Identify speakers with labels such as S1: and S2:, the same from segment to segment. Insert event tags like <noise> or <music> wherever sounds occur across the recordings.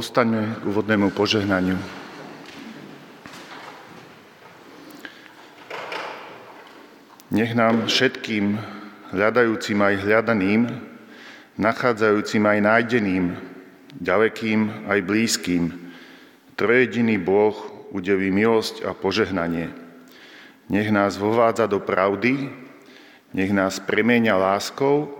S1: Postaňme k úvodnému požehnaniu. Nech nám všetkým, hľadajúcim aj hľadaným, nachádzajúcim aj nájdeným, ďalekým aj blízkym, trojediný Boh udeví milosť a požehnanie. Nech nás vovádza do pravdy, nech nás premenia láskou,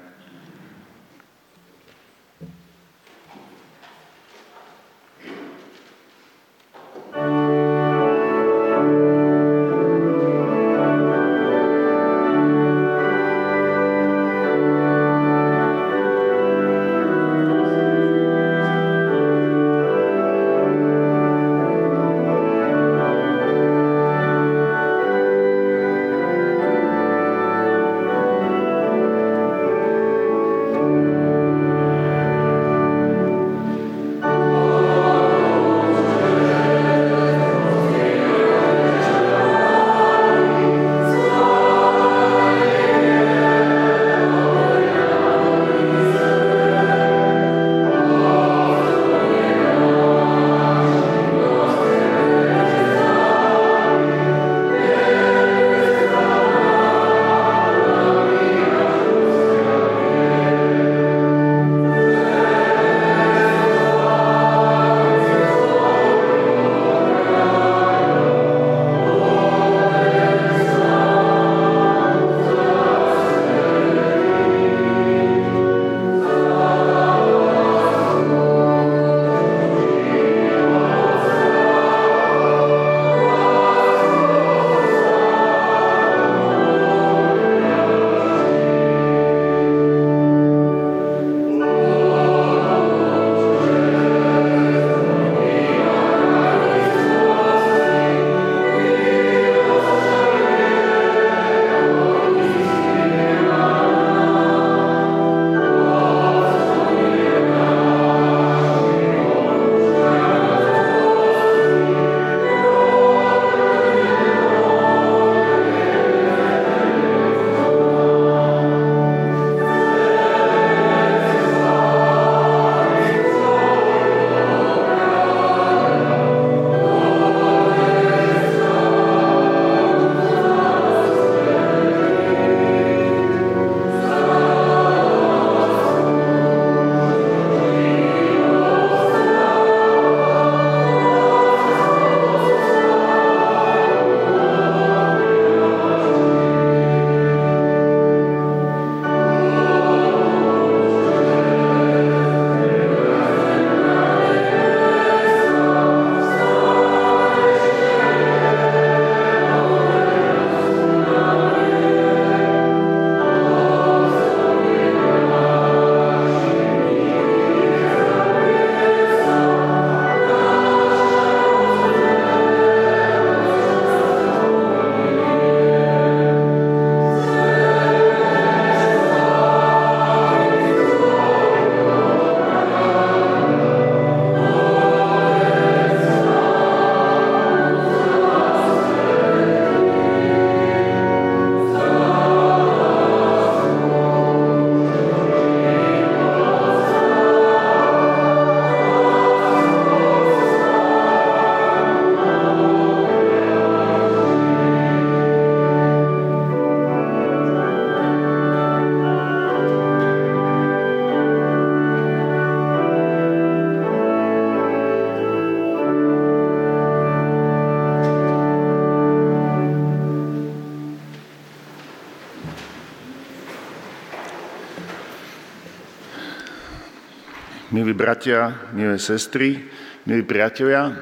S1: Milí bratia, milé sestry, milí priatelia,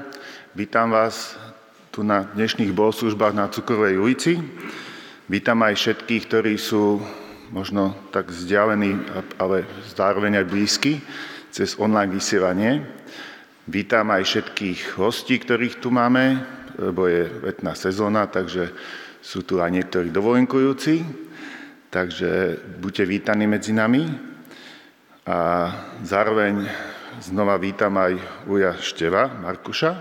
S1: vítam vás tu na dnešných bohoslužbách na Cukrovej ulici. Vítam aj všetkých, ktorí sú možno tak vzdialení, ale zároveň aj blízky cez online vysielanie. Vítam aj všetkých hostí, ktorých tu máme, lebo je letná sezóna, takže sú tu aj niektorí dovolenkujúci. Takže buďte vítaní medzi nami. A zároveň znova vítam aj Uja Števa, Markuša,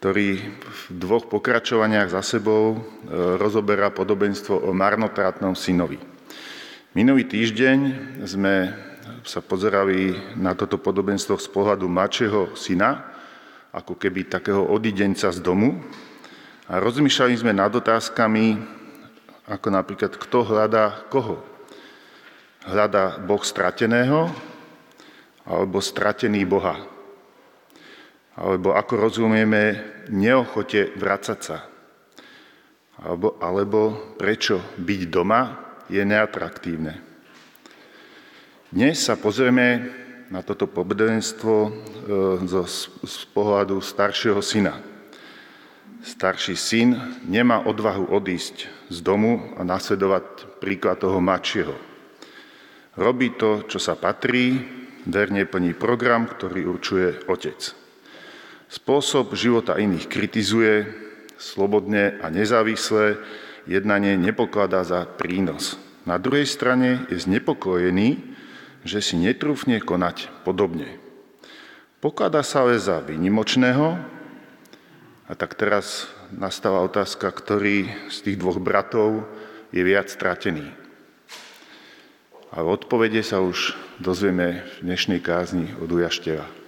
S1: ktorý v dvoch pokračovaniach za sebou e, rozoberá podobenstvo o marnotratnom synovi. Minulý týždeň sme sa pozerali na toto podobenstvo z pohľadu mačeho syna, ako keby takého odidenca z domu. A rozmýšľali sme nad otázkami, ako napríklad, kto hľadá koho. Hľadá Boh strateného alebo stratený Boha. Alebo ako rozumieme neochote vracať sa. Alebo, alebo prečo byť doma je neatraktívne. Dnes sa pozrieme na toto podobenstvo e, z pohľadu staršieho syna. Starší syn nemá odvahu odísť z domu a nasledovať príklad toho mladšieho. Robí to, čo sa patrí, verne plní program, ktorý určuje otec. Spôsob života iných kritizuje, slobodne a nezávisle jednanie nepokladá za prínos. Na druhej strane je znepokojený, že si netrúfne konať podobne. Pokladá sa ale za vynimočného a tak teraz nastáva otázka, ktorý z tých dvoch bratov je viac stratený. A v odpovede sa už dozvieme v dnešnej kázni od Ujašteva.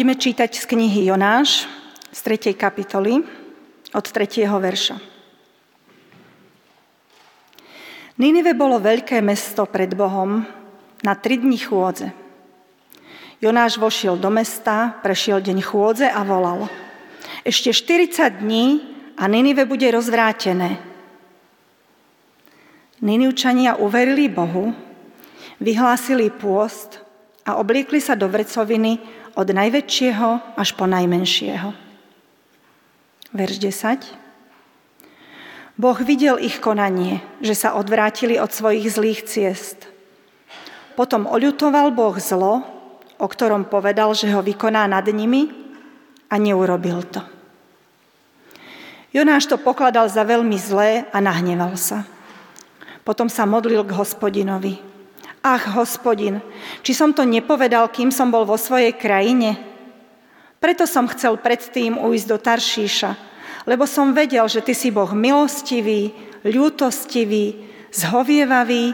S2: Budeme čítať z knihy Jonáš z 3. kapitoly od 3. verša. Ninive bolo veľké mesto pred Bohom na tri dni chôdze. Jonáš vošiel do mesta, prešiel deň chôdze a volal. Ešte 40 dní a Ninive bude rozvrátené. Ninivčania uverili Bohu, vyhlásili pôst a obliekli sa do vrcoviny od najväčšieho až po najmenšieho. Verš 10. Boh videl ich konanie, že sa odvrátili od svojich zlých ciest. Potom oľutoval Boh zlo, o ktorom povedal, že ho vykoná nad nimi a neurobil to. Jonáš to pokladal za veľmi zlé a nahneval sa. Potom sa modlil k hospodinovi. Ach, hospodin, či som to nepovedal, kým som bol vo svojej krajine? Preto som chcel predtým ujsť do Taršíša, lebo som vedel, že ty si Boh milostivý, ľútostivý, zhovievavý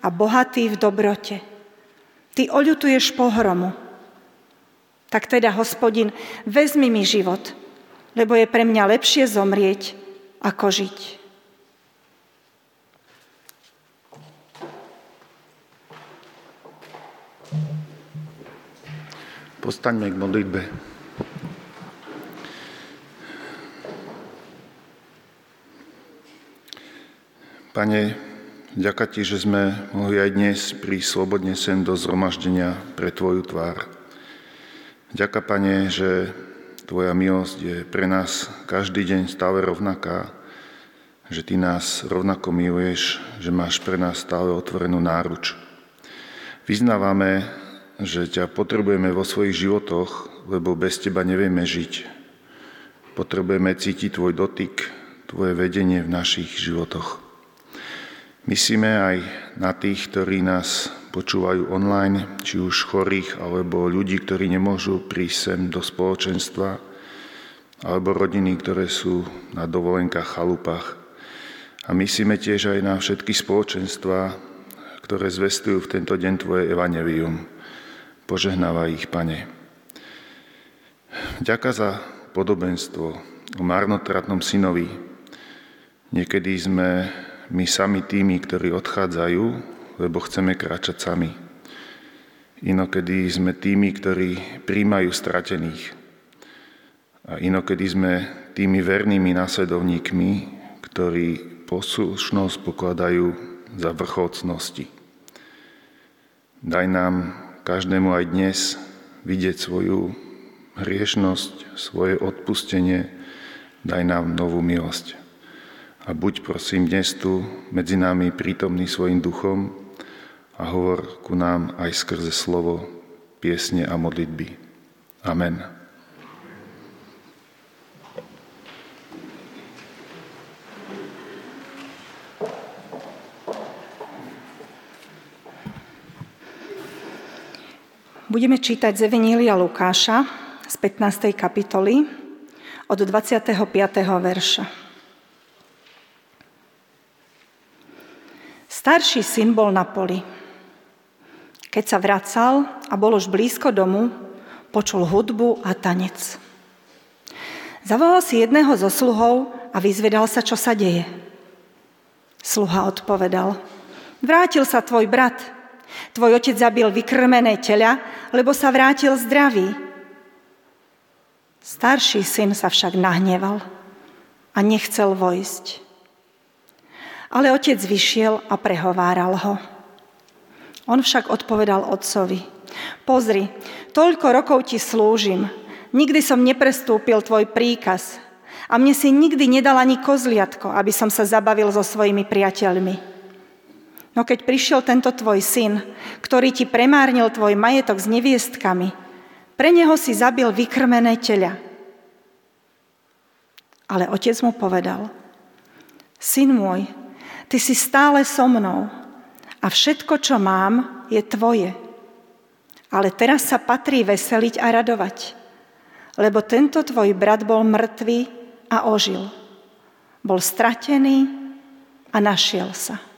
S2: a bohatý v dobrote. Ty oľutuješ pohromu. Tak teda, hospodin, vezmi mi život, lebo je pre mňa lepšie zomrieť, ako žiť.
S1: Postaňme k modlitbe. Pane, ďaká Ti, že sme mohli aj dnes prísť slobodne sem do zhromaždenia pre Tvoju tvár. Ďaká, Pane, že Tvoja milosť je pre nás každý deň stále rovnaká, že Ty nás rovnako miluješ, že máš pre nás stále otvorenú náruč. Vyznávame, že ťa potrebujeme vo svojich životoch, lebo bez teba nevieme žiť. Potrebujeme cítiť tvoj dotyk, tvoje vedenie v našich životoch. Myslíme aj na tých, ktorí nás počúvajú online, či už chorých, alebo ľudí, ktorí nemôžu prísť sem do spoločenstva, alebo rodiny, ktoré sú na dovolenkách, chalupách. A myslíme tiež aj na všetky spoločenstva, ktoré zvestujú v tento deň Tvoje evanelium. Požehnávaj ich, Pane. Ďaká za podobenstvo o marnotratnom synovi. Niekedy sme my sami tými, ktorí odchádzajú, lebo chceme kráčať sami. Inokedy sme tými, ktorí príjmajú stratených. A inokedy sme tými vernými následovníkmi, ktorí poslušnosť pokladajú za vrchol cnosti. Daj nám každému aj dnes vidieť svoju hriešnosť, svoje odpustenie, daj nám novú milosť. A buď prosím dnes tu medzi nami prítomný svojim duchom a hovor ku nám aj skrze slovo, piesne a modlitby. Amen.
S2: Budeme čítať z Evanília Lukáša z 15. kapitoly od 25. verša. Starší syn bol na poli. Keď sa vracal a bol už blízko domu, počul hudbu a tanec. Zavolal si jedného zo sluhov a vyzvedal sa, čo sa deje. Sluha odpovedal, vrátil sa tvoj brat, Tvoj otec zabil vykrmené tela, lebo sa vrátil zdravý. Starší syn sa však nahneval a nechcel vojsť. Ale otec vyšiel a prehováral ho. On však odpovedal otcovi, pozri, toľko rokov ti slúžim, nikdy som neprestúpil tvoj príkaz a mne si nikdy nedal ani kozliatko, aby som sa zabavil so svojimi priateľmi. No keď prišiel tento tvoj syn, ktorý ti premárnil tvoj majetok s neviestkami, pre neho si zabil vykrmené teľa. Ale otec mu povedal, syn môj, ty si stále so mnou a všetko, čo mám, je tvoje. Ale teraz sa patrí veseliť a radovať, lebo tento tvoj brat bol mŕtvý a ožil. Bol stratený a našiel sa.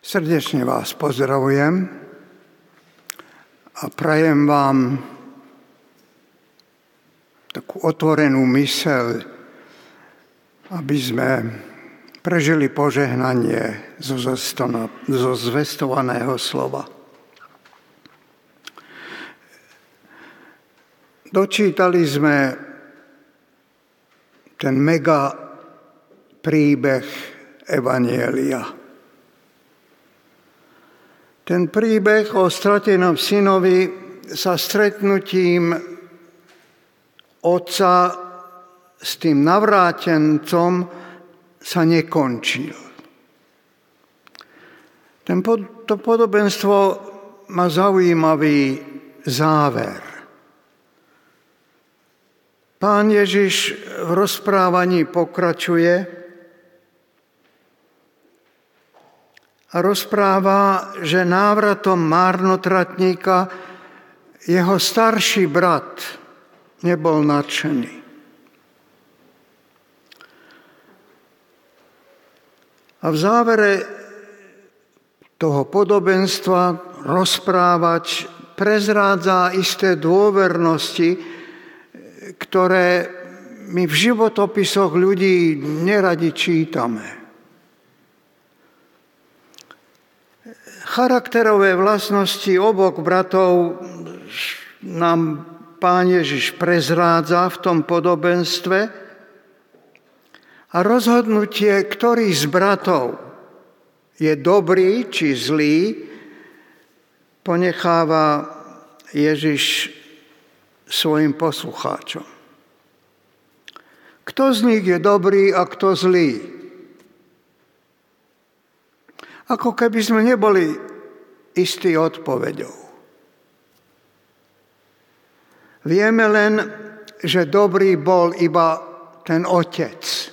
S3: Srdečne vás pozdravujem a prajem vám takú otvorenú mysel, aby sme prežili požehnanie zo, zvestovaného slova. Dočítali sme ten mega príbeh Evanielia. Ten príbeh o stratenom synovi sa stretnutím otca s tým navrátencom sa nekončil. Ten, to podobenstvo má zaujímavý záver. Pán Ježiš v rozprávaní pokračuje rozpráva, že návratom márnotratníka jeho starší brat nebol nadšený. A v závere toho podobenstva rozprávač prezrádza isté dôvernosti, ktoré my v životopisoch ľudí neradi čítame. Charakterové vlastnosti obok bratov nám pán Ježiš prezrádza v tom podobenstve, a rozhodnutie, ktorý z bratov je dobrý či zlý, ponecháva Ježiš svojim poslucháčom. Kto z nich je dobrý a kto zlý? Ako keby sme neboli istí odpovedou. Vieme len, že dobrý bol iba ten otec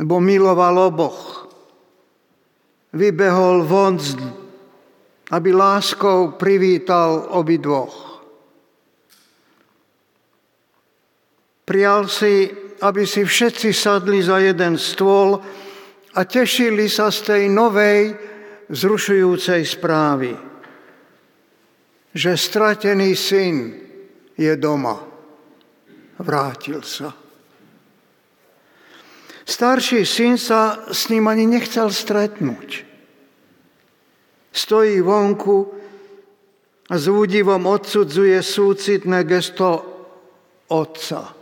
S3: lebo miloval oboch. Vybehol von, aby láskou privítal obidvoch. Prial si, aby si všetci sadli za jeden stôl a tešili sa z tej novej, zrušujúcej správy, že stratený syn je doma. Vrátil sa. Starší syn sa s ním ani nechcel stretnúť. Stojí vonku a s údivom odsudzuje súcitné gesto otca.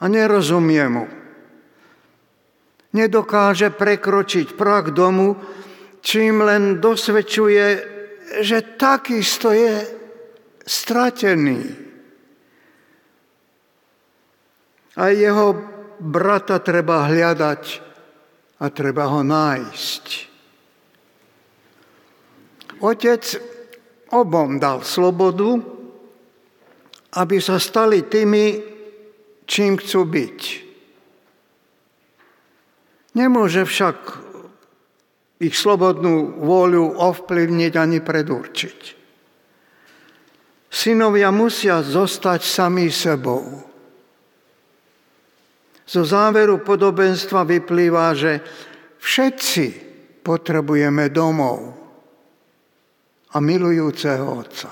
S3: A nerozumie mu. Nedokáže prekročiť prach domu, čím len dosvedčuje, že takisto je stratený. A jeho brata treba hľadať a treba ho nájsť. Otec obom dal slobodu, aby sa stali tými, čím chcú byť. Nemôže však ich slobodnú vôľu ovplyvniť ani predurčiť. Synovia musia zostať sami sebou. Zo záveru podobenstva vyplýva, že všetci potrebujeme domov a milujúceho Otca.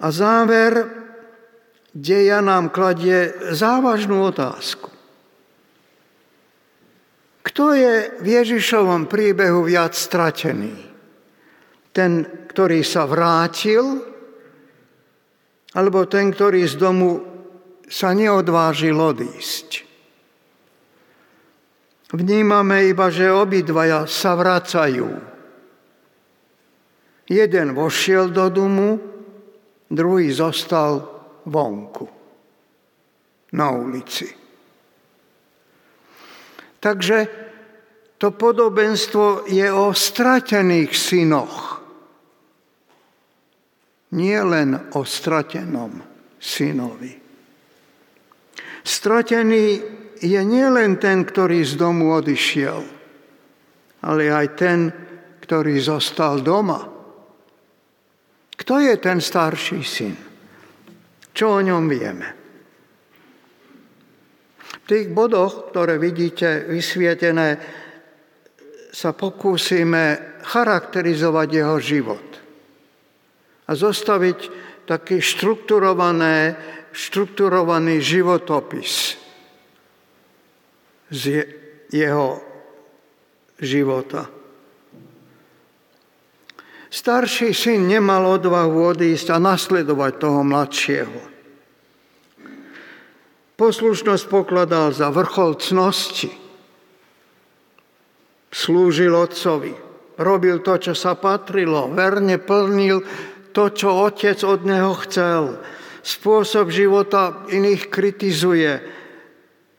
S3: A záver deja nám kladie závažnú otázku. Kto je v Ježišovom príbehu viac stratený? Ten, ktorý sa vrátil, alebo ten, ktorý z domu sa neodvážil odísť. Vnímame iba, že obidvaja sa vracajú. Jeden vošiel do domu, druhý zostal vonku, na ulici. Takže to podobenstvo je o stratených synoch. Nie len o stratenom synovi. Stratený je nielen ten, ktorý z domu odišiel, ale aj ten, ktorý zostal doma. Kto je ten starší syn? Čo o ňom vieme? Tých bodoch, ktoré vidíte vysvietené, sa pokúsime charakterizovať jeho život a zostaviť taký štrukturované, štrukturovaný životopis z jeho života. Starší syn nemal odvahu odísť a nasledovať toho mladšieho. Poslušnosť pokladal za vrchol cnosti. Slúžil otcovi, robil to, čo sa patrilo, verne plnil to, čo otec od neho chcel. Spôsob života iných kritizuje.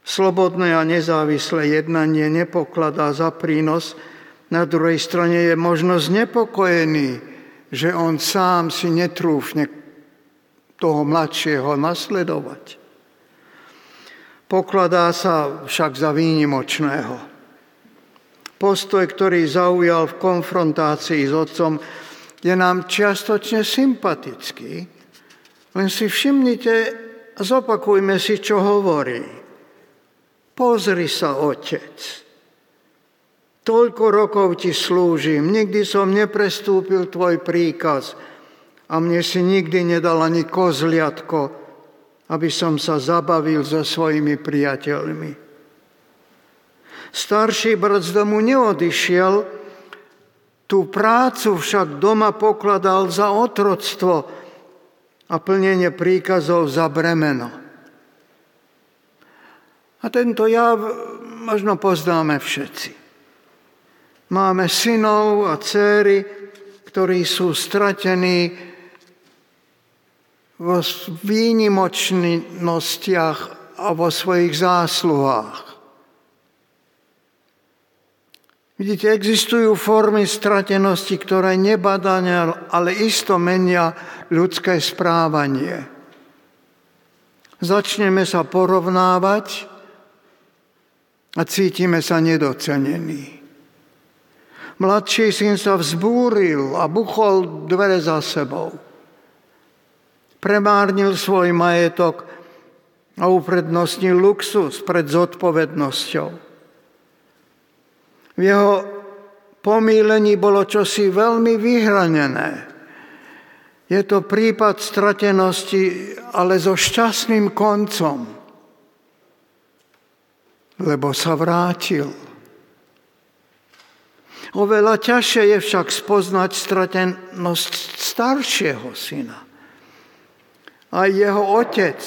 S3: Slobodné a nezávislé jednanie nepokladá za prínos, na druhej strane je možno znepokojený, že on sám si netrúfne toho mladšieho nasledovať. Pokladá sa však za výnimočného. Postoj, ktorý zaujal v konfrontácii s otcom, je nám čiastočne sympatický. Len si všimnite a zopakujme si, čo hovorí. Pozri sa, otec. Toľko rokov ti slúžim, nikdy som neprestúpil tvoj príkaz a mne si nikdy nedal ani kozliatko, aby som sa zabavil so svojimi priateľmi. Starší brat z domu neodišiel, tú prácu však doma pokladal za otroctvo a plnenie príkazov za bremeno. A tento jav možno poznáme všetci. Máme synov a céry, ktorí sú stratení vo výnimočnostiach a vo svojich zásluhách. Vidíte, existujú formy stratenosti, ktoré nebadania, ale isto menia ľudské správanie. Začneme sa porovnávať a cítime sa nedocenení. Mladší syn sa vzbúril a buchol dvere za sebou. Premárnil svoj majetok a uprednostnil luxus pred zodpovednosťou. V jeho pomílení bolo čosi veľmi vyhranené. Je to prípad stratenosti, ale so šťastným koncom, lebo sa vrátil. Oveľa ťažšie je však spoznať stratenosť staršieho syna. A jeho otec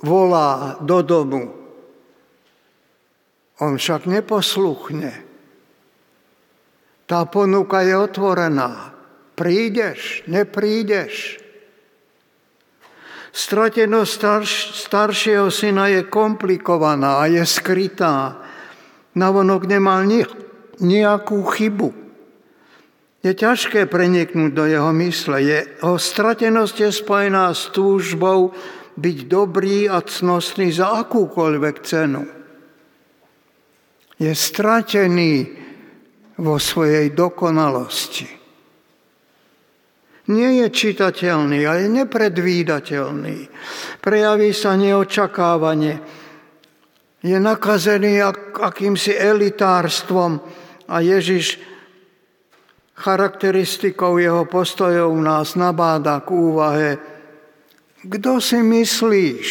S3: volá do domu. On však neposluchne. Tá ponuka je otvorená. Prídeš, neprídeš. Stratenosť starš, staršieho syna je komplikovaná je skrytá. Navonok nemal nič nejakú chybu. Je ťažké preniknúť do jeho mysle. Jeho stratenosť je spojená s túžbou byť dobrý a cnostný za akúkoľvek cenu. Je stratený vo svojej dokonalosti. Nie je čitateľný a je nepredvídateľný. Prejaví sa neočakávanie. Je nakazený akýmsi elitárstvom, a Ježiš charakteristikou jeho postojov nás nabáda k úvahe, kto si myslíš,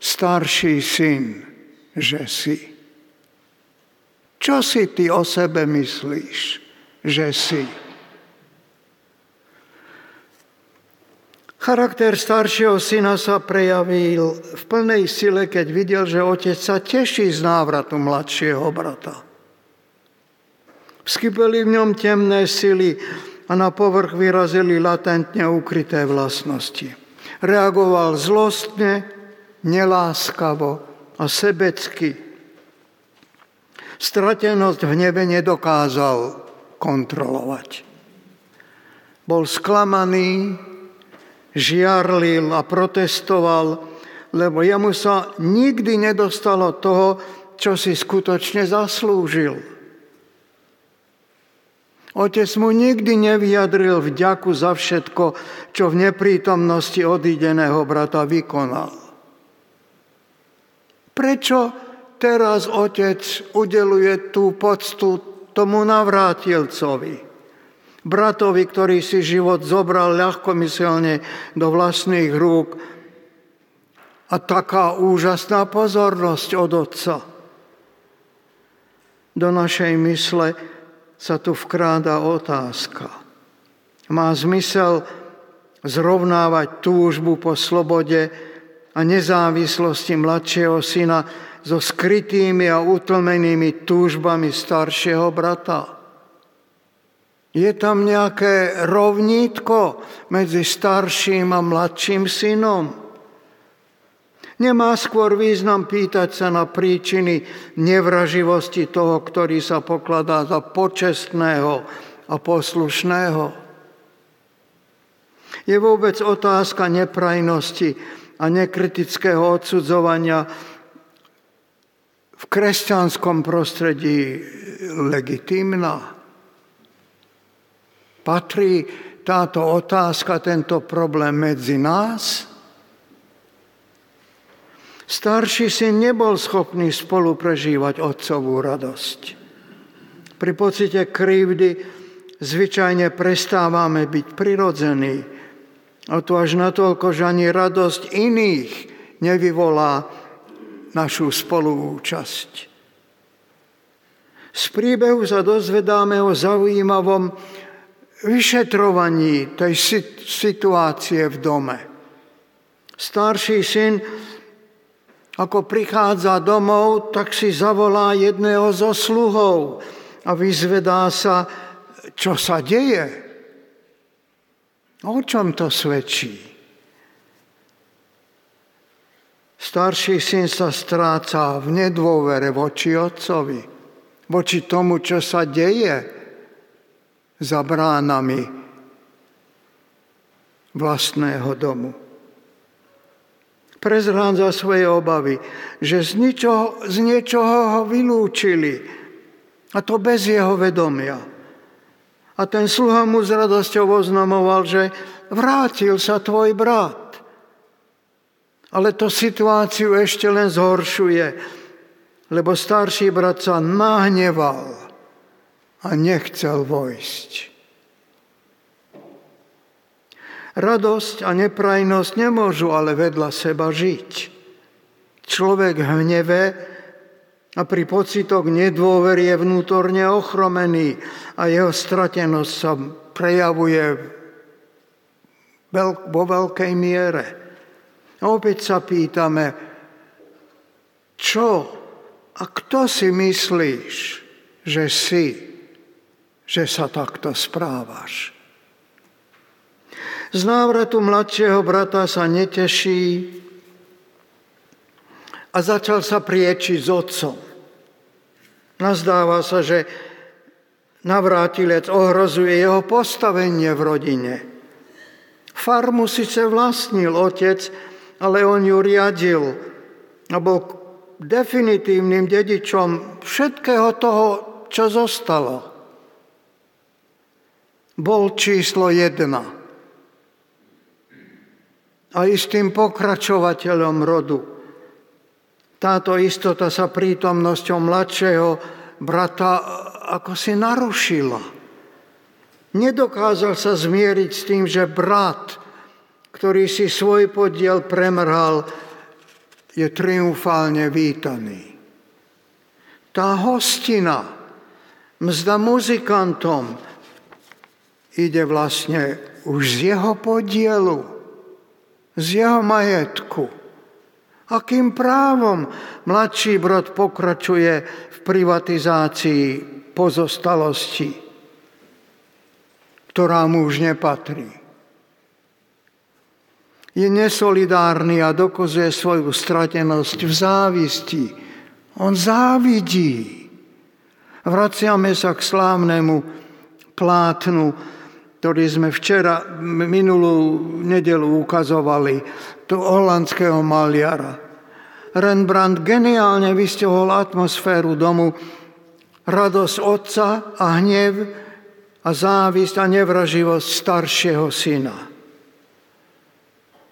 S3: starší syn, že si? Čo si ty o sebe myslíš, že si? Charakter staršieho syna sa prejavil v plnej sile, keď videl, že otec sa teší z návratu mladšieho brata. Vskypeli v ňom temné sily a na povrch vyrazili latentne ukryté vlastnosti. Reagoval zlostne, neláskavo a sebecky. Stratenosť v nebe nedokázal kontrolovať. Bol sklamaný, žiarlil a protestoval, lebo jemu sa nikdy nedostalo toho, čo si skutočne zaslúžil. Otec mu nikdy nevyjadril vďaku za všetko, čo v neprítomnosti odídeného brata vykonal. Prečo teraz otec udeluje tú poctu tomu navrátilcovi? Bratovi, ktorý si život zobral ľahkomyselne do vlastných rúk a taká úžasná pozornosť od otca. Do našej mysle sa tu vkráda otázka. Má zmysel zrovnávať túžbu po slobode a nezávislosti mladšieho syna so skrytými a utlmenými túžbami staršieho brata. Je tam nejaké rovnítko medzi starším a mladším synom? Nemá skôr význam pýtať sa na príčiny nevraživosti toho, ktorý sa pokladá za počestného a poslušného. Je vôbec otázka neprajnosti a nekritického odsudzovania v kresťanskom prostredí legitímna? Patrí táto otázka, tento problém medzi nás? Starší syn nebol schopný spolu prežívať otcovú radosť. Pri pocite krivdy zvyčajne prestávame byť prirodzení a to až natoľko, že ani radosť iných nevyvolá našu spoluúčasť. Z príbehu sa dozvedáme o zaujímavom vyšetrovaní tej situácie v dome. Starší syn, ako prichádza domov, tak si zavolá jedného zo sluhov a vyzvedá sa, čo sa deje. O čom to svedčí? Starší syn sa stráca v nedôvere voči otcovi, voči tomu, čo sa deje za bránami vlastného domu. Prezrádza svoje obavy, že z, ničoho, z niečoho ho vylúčili, a to bez jeho vedomia. A ten sluha mu s radosťou oznamoval, že vrátil sa tvoj brat. Ale to situáciu ešte len zhoršuje, lebo starší brat sa nahneval a nechcel vojsť. Radosť a neprajnosť nemôžu ale vedľa seba žiť. Človek hneve a pri pocitoch nedôvery je vnútorne ochromený a jeho stratenosť sa prejavuje vo veľkej miere. A opäť sa pýtame, čo a kto si myslíš, že si, že sa takto správaš? Z návratu mladšieho brata sa neteší a začal sa priečiť s otcom. Nazdáva sa, že navrátilec ohrozuje jeho postavenie v rodine. Farmu síce vlastnil otec, ale on ju riadil a bol definitívnym dedičom všetkého toho, čo zostalo. Bol číslo jedna a istým pokračovateľom rodu. Táto istota sa prítomnosťou mladšieho brata ako si narušila. Nedokázal sa zmieriť s tým, že brat, ktorý si svoj podiel premrhal, je triumfálne vítaný. Tá hostina, mzda muzikantom, ide vlastne už z jeho podielu, z jeho majetku. Akým právom mladší brat pokračuje v privatizácii pozostalosti, ktorá mu už nepatrí? Je nesolidárny a dokazuje svoju stratenosť v závisti. On závidí. Vraciame sa k slávnemu plátnu, ktorý sme včera, minulú nedelu ukazovali, tu holandského maliara. Rembrandt geniálne vystihol atmosféru domu, radosť otca a hnev a závisť a nevraživosť staršieho syna.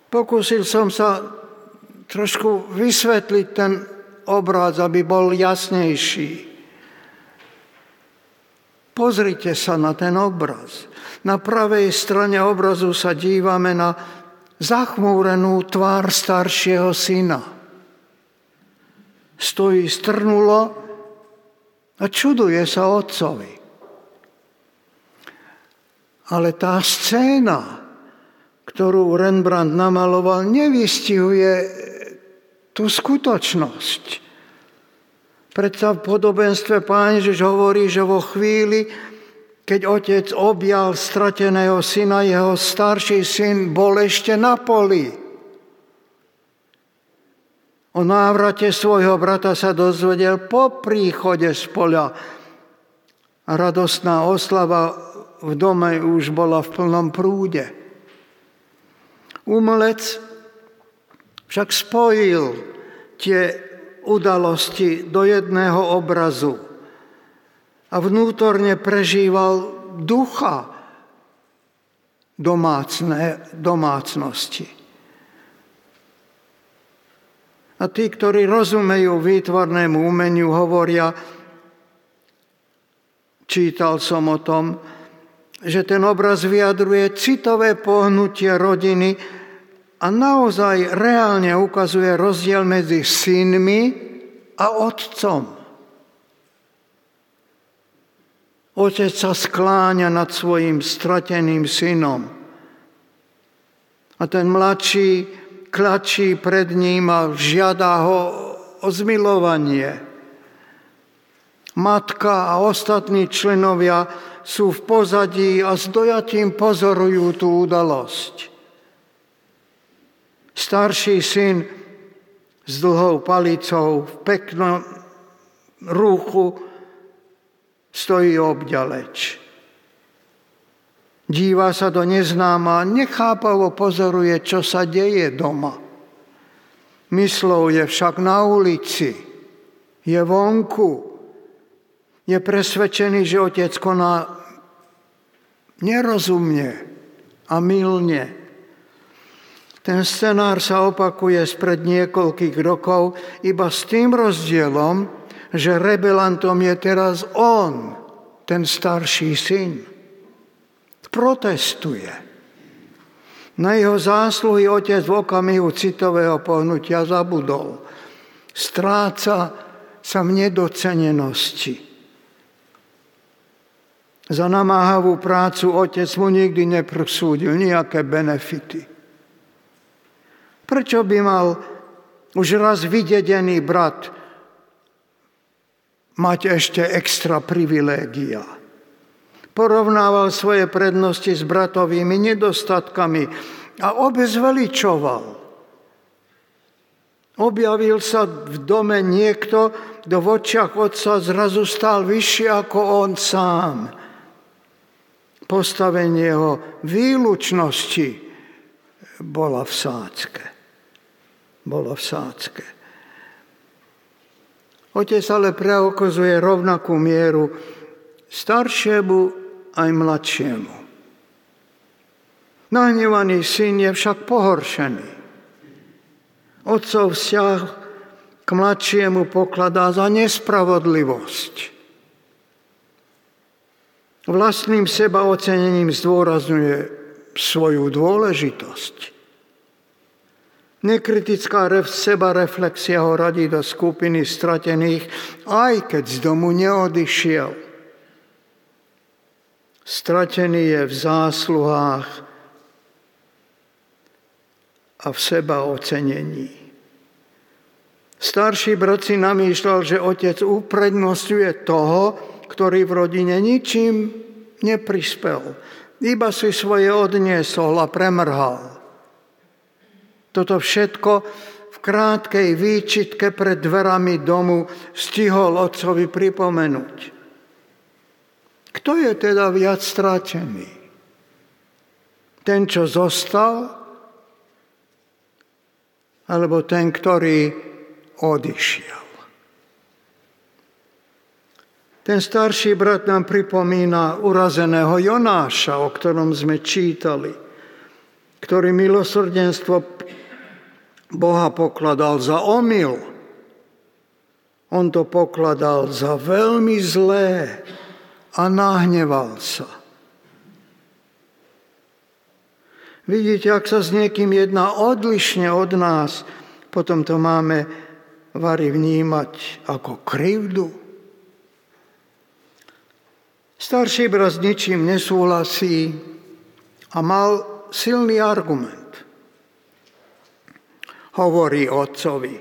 S3: Pokúsil som sa trošku vysvetliť ten obraz, aby bol jasnejší. Pozrite sa na ten obraz. Na pravej strane obrazu sa dívame na zachmúrenú tvár staršieho syna. Stojí strnulo a čuduje sa otcovi. Ale tá scéna, ktorú Rembrandt namaloval, nevystihuje tú skutočnosť. Predsa v podobenstve Pán Ježiš hovorí, že vo chvíli, keď otec objal strateného syna, jeho starší syn bol ešte na poli. O návrate svojho brata sa dozvedel po príchode z poľa. Radostná oslava v dome už bola v plnom prúde. Umelec však spojil tie udalosti do jedného obrazu a vnútorne prežíval ducha domácne, domácnosti. A tí, ktorí rozumejú výtvarnému umeniu, hovoria, čítal som o tom, že ten obraz vyjadruje citové pohnutie rodiny, a naozaj reálne ukazuje rozdiel medzi synmi a otcom. Otec sa skláňa nad svojim strateným synom. A ten mladší klačí pred ním a žiada ho o zmilovanie. Matka a ostatní členovia sú v pozadí a s dojatím pozorujú tú udalosť. Starší syn s dlhou palicou v peknom rúchu stojí obďaleč. Díva sa do neznáma, nechápavo pozoruje, čo sa deje doma. Myslou je však na ulici, je vonku, je presvedčený, že otec koná nerozumne a milne. Ten scenár sa opakuje spred niekoľkých rokov iba s tým rozdielom, že rebelantom je teraz on, ten starší syn. Protestuje. Na jeho zásluhy otec v okamihu citového pohnutia zabudol. Stráca sa v nedocenenosti. Za namáhavú prácu otec mu nikdy neprosúdil nejaké benefity. Prečo by mal už raz vydedený brat mať ešte extra privilégia? Porovnával svoje prednosti s bratovými nedostatkami a obezveličoval. Objavil sa v dome niekto, kto v očiach otca zrazu stál vyššie ako on sám. Postavenie jeho výlučnosti bola v sádzke bolo v sádzke. Otec ale preukazuje rovnakú mieru staršiemu aj mladšiemu. Nahnevaný syn je však pohoršený. Otcov vzťah k mladšiemu pokladá za nespravodlivosť. Vlastným seba ocenením zdôrazňuje svoju dôležitosť. Nekritická seba reflexia ho radí do skupiny stratených, aj keď z domu neodišiel. Stratený je v zásluhách a v seba ocenení. Starší brat si namýšľal, že otec uprednostňuje toho, ktorý v rodine ničím neprispel. Iba si svoje odniesol a premrhal. Toto všetko v krátkej výčitke pred dverami domu stihol otcovi pripomenúť. Kto je teda viac stratený? Ten, čo zostal, alebo ten, ktorý odišiel? Ten starší brat nám pripomína urazeného Jonáša, o ktorom sme čítali, ktorý milosrdenstvo Boha pokladal za omyl on to pokladal za veľmi zlé a nahneval sa. Vidíte, ak sa s niekým jedná odlišne od nás, potom to máme Vary vnímať ako krivdu. Starší brat s ničím nesúhlasí a mal silný argument. Hovorí otcovi,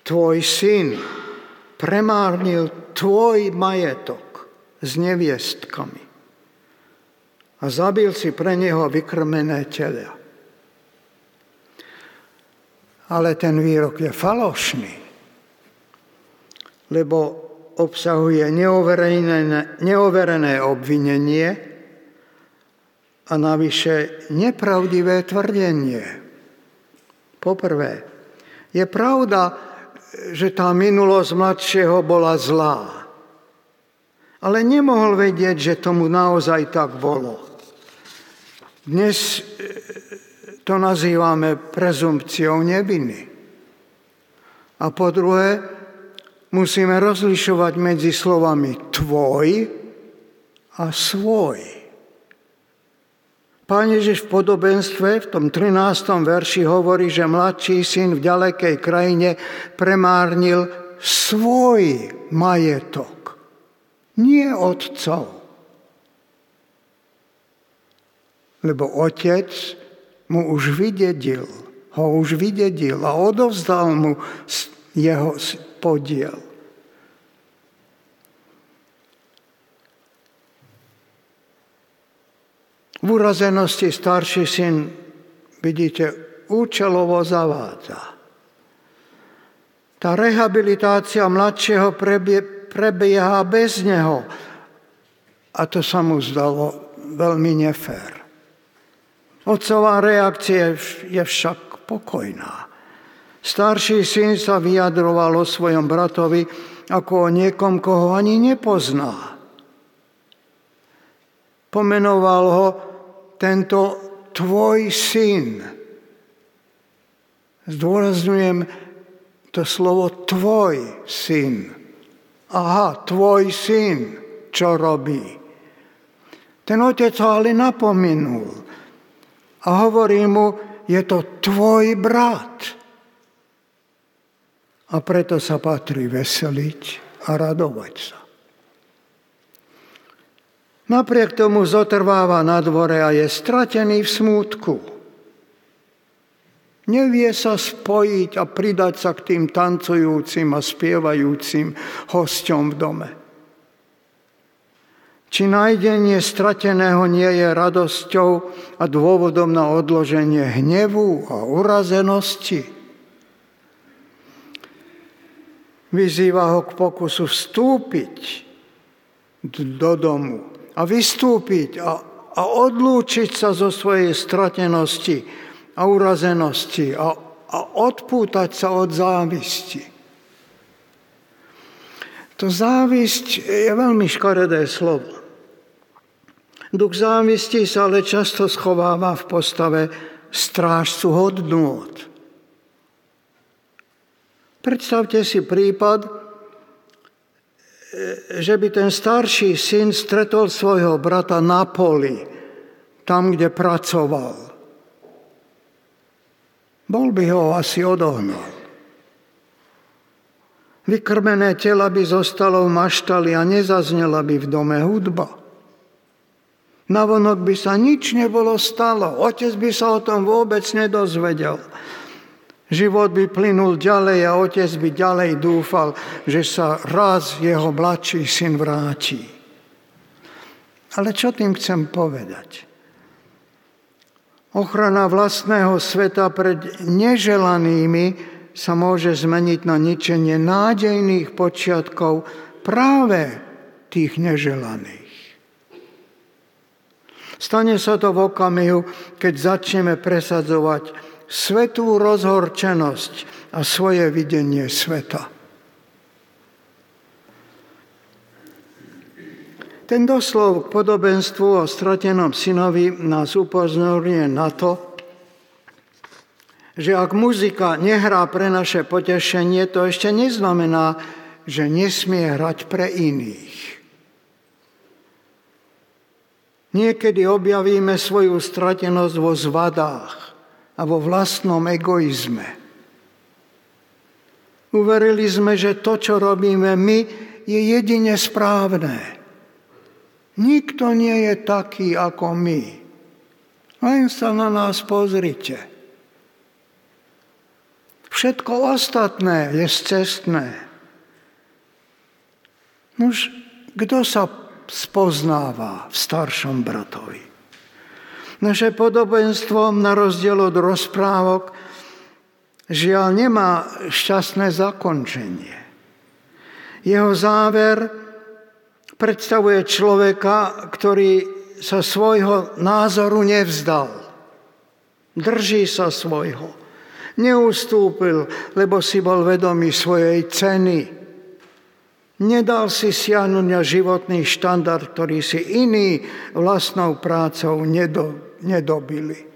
S3: tvoj syn premárnil tvoj majetok s neviestkami a zabil si pre neho vykrmené telia ale ten výrok je falošný, lebo obsahuje neoverené, neoverené obvinenie a navyše nepravdivé tvrdenie. Poprvé, je pravda, že tá minulosť mladšieho bola zlá. Ale nemohol vedieť, že tomu naozaj tak bolo. Dnes to nazývame prezumpciou neviny. A po druhé, musíme rozlišovať medzi slovami tvoj a svoj. Pán Ježiš v podobenstve v tom 13. verši hovorí, že mladší syn v ďalekej krajine premárnil svoj majetok, nie otcov. Lebo otec mu už vydedil, ho už vydedil a odovzdal mu jeho podiel. V urazenosti starší syn, vidíte, účelovo zavádza. Tá rehabilitácia mladšieho prebieha bez neho. A to sa mu zdalo veľmi nefér. Otcová reakcia je však pokojná. Starší syn sa vyjadroval o svojom bratovi ako o niekom, koho ani nepozná. Pomenoval ho tento tvoj syn. Zdôrazňujem to slovo tvoj syn. Aha, tvoj syn, čo robí. Ten otec ho ale napomenul a hovorí mu, je to tvoj brat. A preto sa patrí veseliť a radovať sa. Napriek tomu zotrváva na dvore a je stratený v smútku. Nevie sa spojiť a pridať sa k tým tancujúcim a spievajúcim hosťom v dome. Či nájdenie strateného nie je radosťou a dôvodom na odloženie hnevu a urazenosti? Vyzýva ho k pokusu vstúpiť do domu a vystúpiť a, a odlúčiť sa zo svojej stratenosti a urazenosti a, a odpútať sa od závisti. To závisť je veľmi škaredé slovo. Duch závisti sa ale často schováva v postave strážcu hodnôt. Predstavte si prípad, že by ten starší syn stretol svojho brata na poli, tam, kde pracoval. Bol by ho asi odohnal. Vykrmené tela by zostalo v maštali a nezaznela by v dome hudba. Navonok by sa nič nebolo stalo. Otec by sa o tom vôbec nedozvedel. Život by plynul ďalej a otec by ďalej dúfal, že sa raz jeho mladší syn vráti. Ale čo tým chcem povedať? Ochrana vlastného sveta pred neželanými sa môže zmeniť na ničenie nádejných počiatkov práve tých neželaných. Stane sa to v okamihu, keď začneme presadzovať svetú rozhorčenosť a svoje videnie sveta. Ten doslov k podobenstvu o stratenom synovi nás upozorňuje na to, že ak muzika nehrá pre naše potešenie, to ešte neznamená, že nesmie hrať pre iných. Niekedy objavíme svoju stratenosť vo zvadách a vo vlastnom egoizme. Uverili sme, že to, čo robíme my, je jedine správne. Nikto nie je taký ako my. Len sa na nás pozrite. Všetko ostatné je cestné. Nož, kto sa spoznáva v staršom bratovi. Naše podobenstvo, na rozdiel od rozprávok, žiaľ nemá šťastné zakončenie. Jeho záver predstavuje človeka, ktorý sa svojho názoru nevzdal. Drží sa svojho. Neustúpil, lebo si bol vedomý svojej ceny Nedal si siahnuť na životný štandard, ktorý si iní vlastnou prácou nedo, nedobili.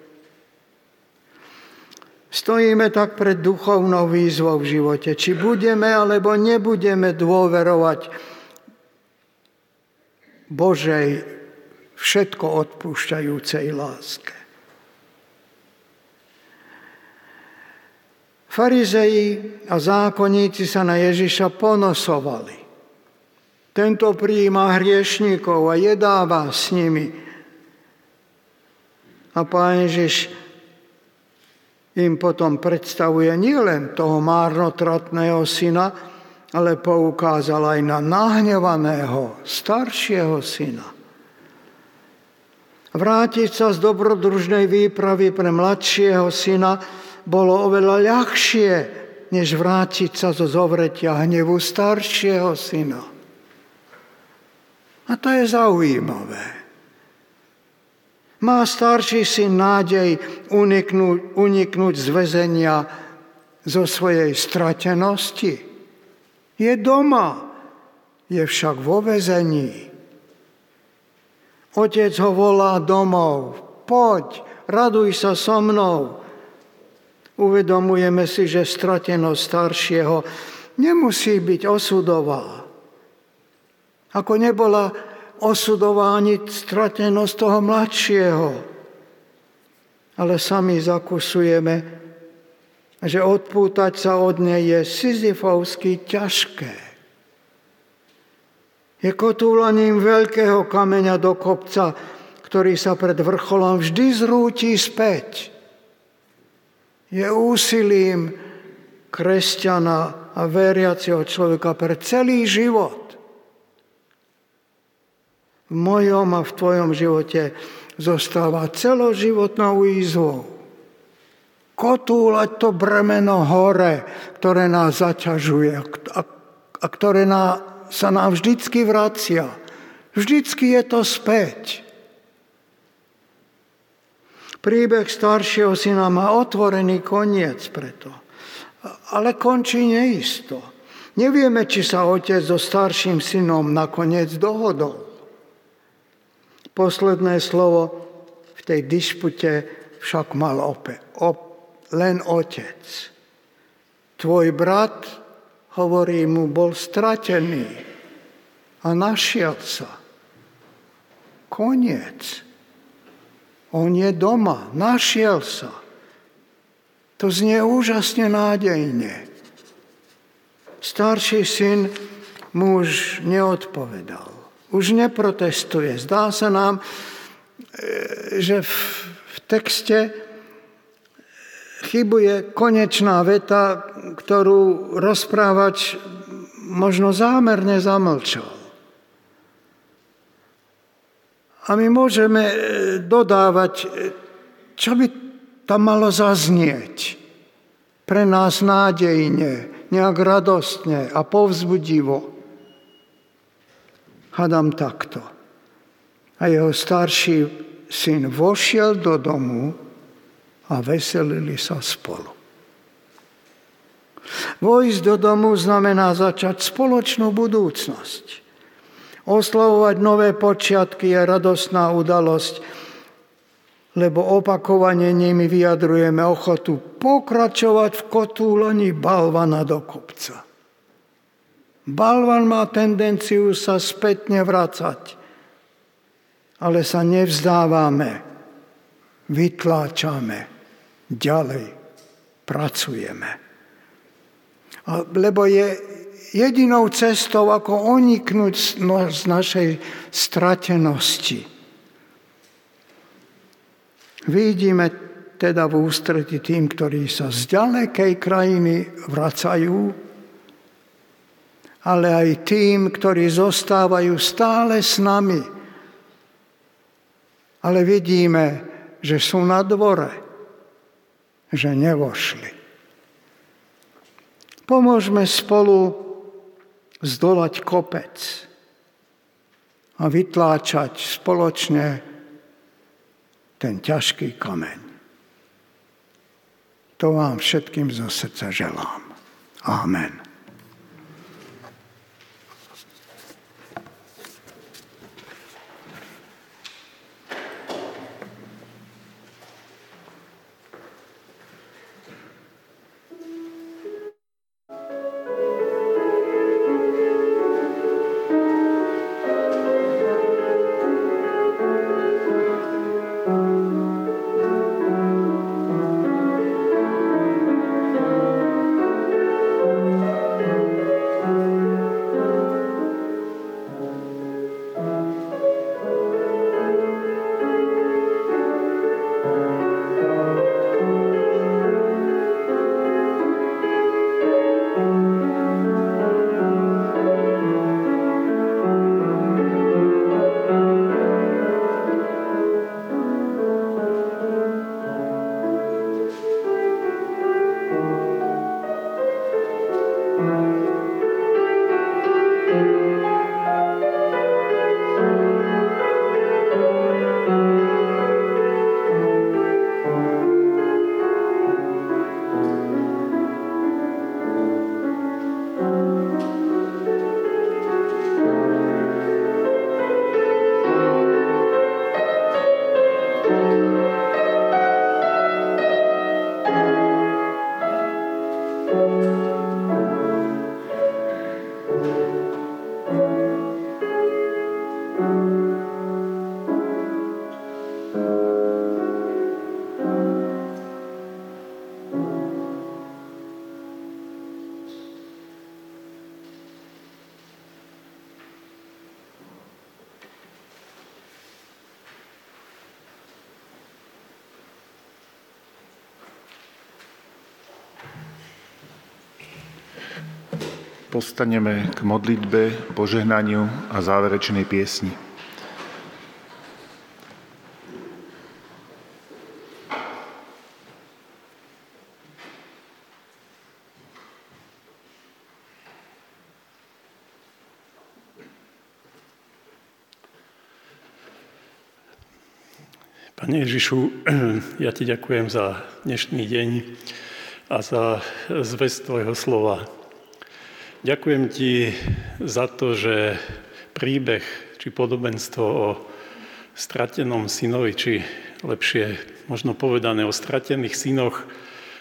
S3: Stojíme tak pred duchovnou výzvou v živote. Či budeme alebo nebudeme dôverovať Božej všetko odpúšťajúcej láske. Farizeji a zákonníci sa na Ježiša ponosovali. Tento prijíma hriešníkov a jedáva s nimi. A Pán Ježiš im potom predstavuje nielen toho márnotratného syna, ale poukázal aj na nahnevaného staršieho syna. Vrátiť sa z dobrodružnej výpravy pre mladšieho syna bolo oveľa ľahšie, než vrátiť sa zo zovretia hnevu staršieho syna. A to je zaujímavé. Má starší syn nádej uniknúť, uniknúť z väzenia zo svojej stratenosti? Je doma, je však vo väzení. Otec ho volá domov. Poď, raduj sa so mnou. Uvedomujeme si, že stratenosť staršieho nemusí byť osudová. Ako nebola osudová ani stratenosť toho mladšieho. Ale sami zakusujeme, že odpútať sa od nej je sizifovsky ťažké. Je kotúlaním veľkého kameňa do kopca, ktorý sa pred vrcholom vždy zrúti späť. Je úsilím kresťana a veriaceho človeka pre celý život v mojom a v tvojom živote zostáva celoživotnou výzvou. Kotúľať to bremeno hore, ktoré nás zaťažuje a, a ktoré ná, sa nám vždycky vracia. Vždycky je to späť. Príbeh staršieho syna má otvorený koniec preto. Ale končí neisto. Nevieme, či sa otec so starším synom nakoniec dohodol. Posledné slovo v tej dispute však mal ope, op, len otec. Tvoj brat, hovorí mu, bol stratený a našiel sa. Koniec. On je doma, našiel sa. To znie úžasne nádejne. Starší syn muž neodpovedal už neprotestuje. Zdá sa nám, e, že v texte chybuje konečná veta, ktorú rozprávač možno zámerne zamlčal. A my môžeme e, dodávať, e, čo by tam malo zaznieť. Pre nás nádejne, nejak radostne a povzbudivo hadám takto. A jeho starší syn vošiel do domu a veselili sa spolu. Vojsť do domu znamená začať spoločnú budúcnosť. Oslavovať nové počiatky je radostná udalosť, lebo opakovane nimi vyjadrujeme ochotu pokračovať v kotúlení balvana do kopca. Balvan má tendenciu sa spätne vracať, ale sa nevzdávame, vytláčame, ďalej pracujeme. Lebo je jedinou cestou, ako oniknúť z našej stratenosti. Vidíme teda v ústreti tým, ktorí sa z ďalekej krajiny vracajú, ale aj tým, ktorí zostávajú stále s nami. Ale vidíme, že sú na dvore, že nevošli. Pomôžme spolu zdolať kopec a vytláčať spoločne ten ťažký kameň. To vám všetkým zo srdca želám. Amen.
S1: Postaneme k modlitbe, požehnaniu a záverečnej piesni.
S4: Pane Ježišu, <clears throat> ja ti ďakujem za dnešný deň a za zväz Tvojho slova. Ďakujem ti za to, že príbeh či podobenstvo o stratenom synovi, či lepšie možno povedané o stratených synoch,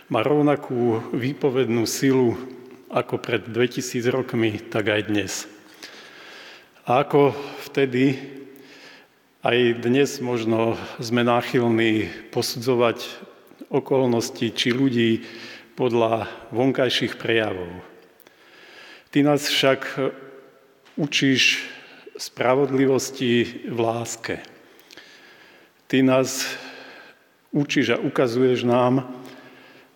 S4: má rovnakú výpovednú silu ako pred 2000 rokmi, tak aj dnes. A ako vtedy, aj dnes možno sme náchylní posudzovať okolnosti či ľudí podľa vonkajších prejavov. Ty nás však učíš spravodlivosti v láske. Ty nás učíš a ukazuješ nám,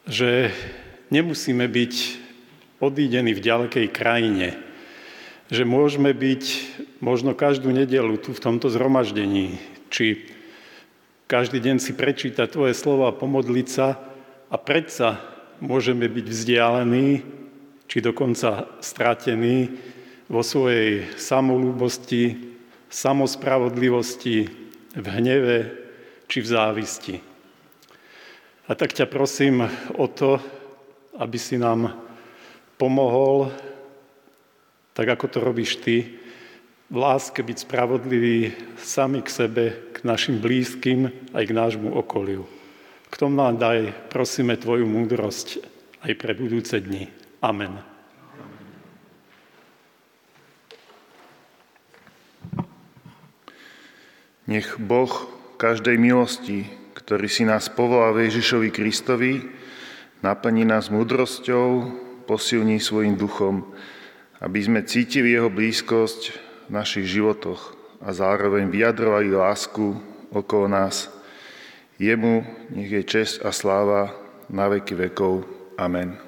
S4: že nemusíme byť odídení v ďalekej krajine, že môžeme byť možno každú nedelu tu v tomto zhromaždení, či každý deň si prečítať Tvoje slova, pomodliť sa a predsa môžeme byť vzdialení či dokonca stratený vo svojej samolúbosti, samospravodlivosti, v hneve či v závisti. A tak ťa prosím o to, aby si nám pomohol, tak ako to robíš ty, v láske byť spravodliví sami k sebe, k našim blízkym aj k nášmu okoliu. K tomu nám daj, prosíme, Tvoju múdrosť aj pre budúce dni. Amen.
S1: Nech Boh každej milosti, ktorý si nás povolal Ježišovi Kristovi, naplní nás múdrosťou, posilní svojim duchom, aby sme cítili jeho blízkosť v našich životoch a zároveň vyjadrovali lásku okolo nás. Jemu nech je čest a sláva na veky vekov. Amen.